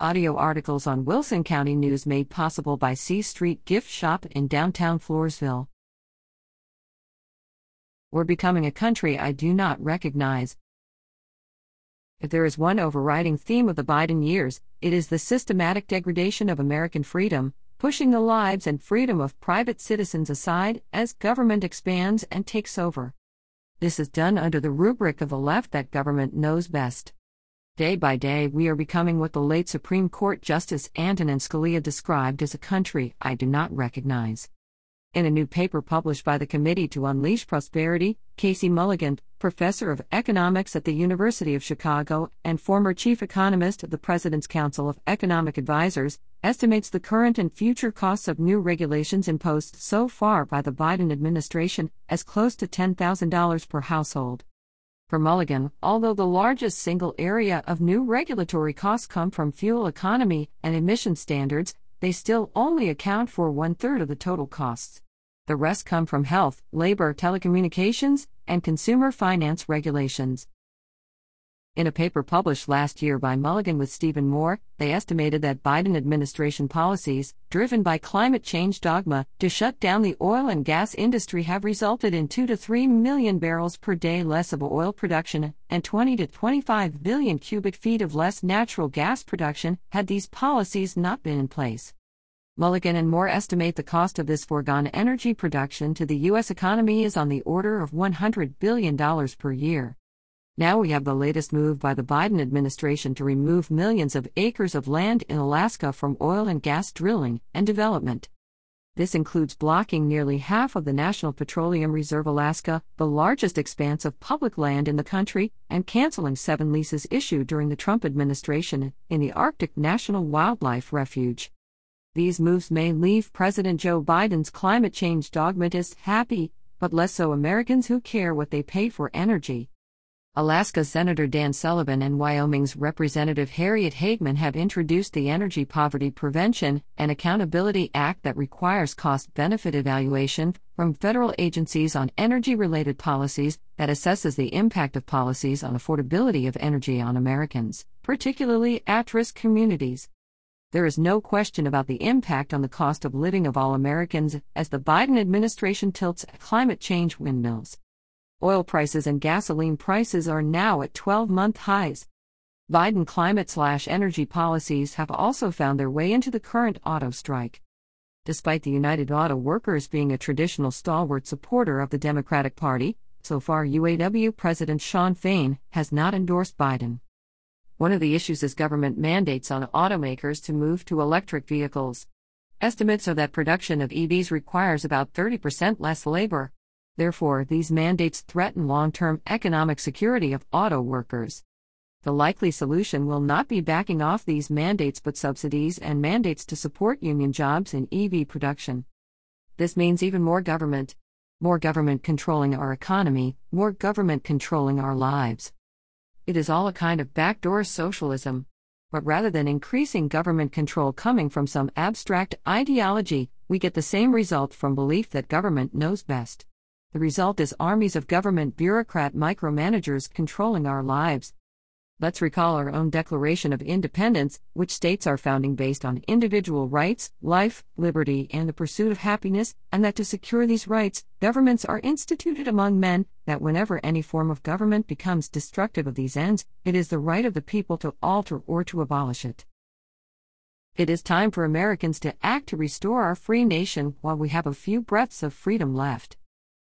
Audio articles on Wilson County News made possible by C Street Gift Shop in downtown Floresville. We're becoming a country I do not recognize. If there is one overriding theme of the Biden years, it is the systematic degradation of American freedom, pushing the lives and freedom of private citizens aside as government expands and takes over. This is done under the rubric of the left that government knows best. Day by day, we are becoming what the late Supreme Court Justice Antonin Scalia described as a country I do not recognize. In a new paper published by the Committee to Unleash Prosperity, Casey Mulligan, professor of economics at the University of Chicago and former chief economist of the President's Council of Economic Advisers, estimates the current and future costs of new regulations imposed so far by the Biden administration as close to $10,000 per household. For Mulligan, although the largest single area of new regulatory costs come from fuel economy and emission standards, they still only account for one third of the total costs. The rest come from health, labor, telecommunications, and consumer finance regulations. In a paper published last year by Mulligan with Stephen Moore, they estimated that Biden administration policies, driven by climate change dogma, to shut down the oil and gas industry have resulted in 2 to 3 million barrels per day less of oil production and 20 to 25 billion cubic feet of less natural gas production had these policies not been in place. Mulligan and Moore estimate the cost of this foregone energy production to the U.S. economy is on the order of $100 billion per year. Now we have the latest move by the Biden administration to remove millions of acres of land in Alaska from oil and gas drilling and development. This includes blocking nearly half of the National Petroleum Reserve Alaska, the largest expanse of public land in the country, and canceling seven leases issued during the Trump administration in the Arctic National Wildlife Refuge. These moves may leave President Joe Biden's climate change dogmatists happy, but less so Americans who care what they pay for energy. Alaska Senator Dan Sullivan and Wyoming's Representative Harriet Hageman have introduced the Energy Poverty Prevention and Accountability Act that requires cost benefit evaluation from federal agencies on energy related policies that assesses the impact of policies on affordability of energy on Americans, particularly at risk communities. There is no question about the impact on the cost of living of all Americans as the Biden administration tilts climate change windmills. Oil prices and gasoline prices are now at 12 month highs. Biden climate slash energy policies have also found their way into the current auto strike. Despite the United Auto Workers being a traditional stalwart supporter of the Democratic Party, so far UAW President Shawn Fain has not endorsed Biden. One of the issues is government mandates on automakers to move to electric vehicles. Estimates are that production of EVs requires about 30% less labor. Therefore, these mandates threaten long term economic security of auto workers. The likely solution will not be backing off these mandates but subsidies and mandates to support union jobs in EV production. This means even more government. More government controlling our economy, more government controlling our lives. It is all a kind of backdoor socialism. But rather than increasing government control coming from some abstract ideology, we get the same result from belief that government knows best. The result is armies of government bureaucrat micromanagers controlling our lives. Let's recall our own Declaration of Independence, which states our founding based on individual rights, life, liberty, and the pursuit of happiness, and that to secure these rights, governments are instituted among men, that whenever any form of government becomes destructive of these ends, it is the right of the people to alter or to abolish it. It is time for Americans to act to restore our free nation while we have a few breaths of freedom left.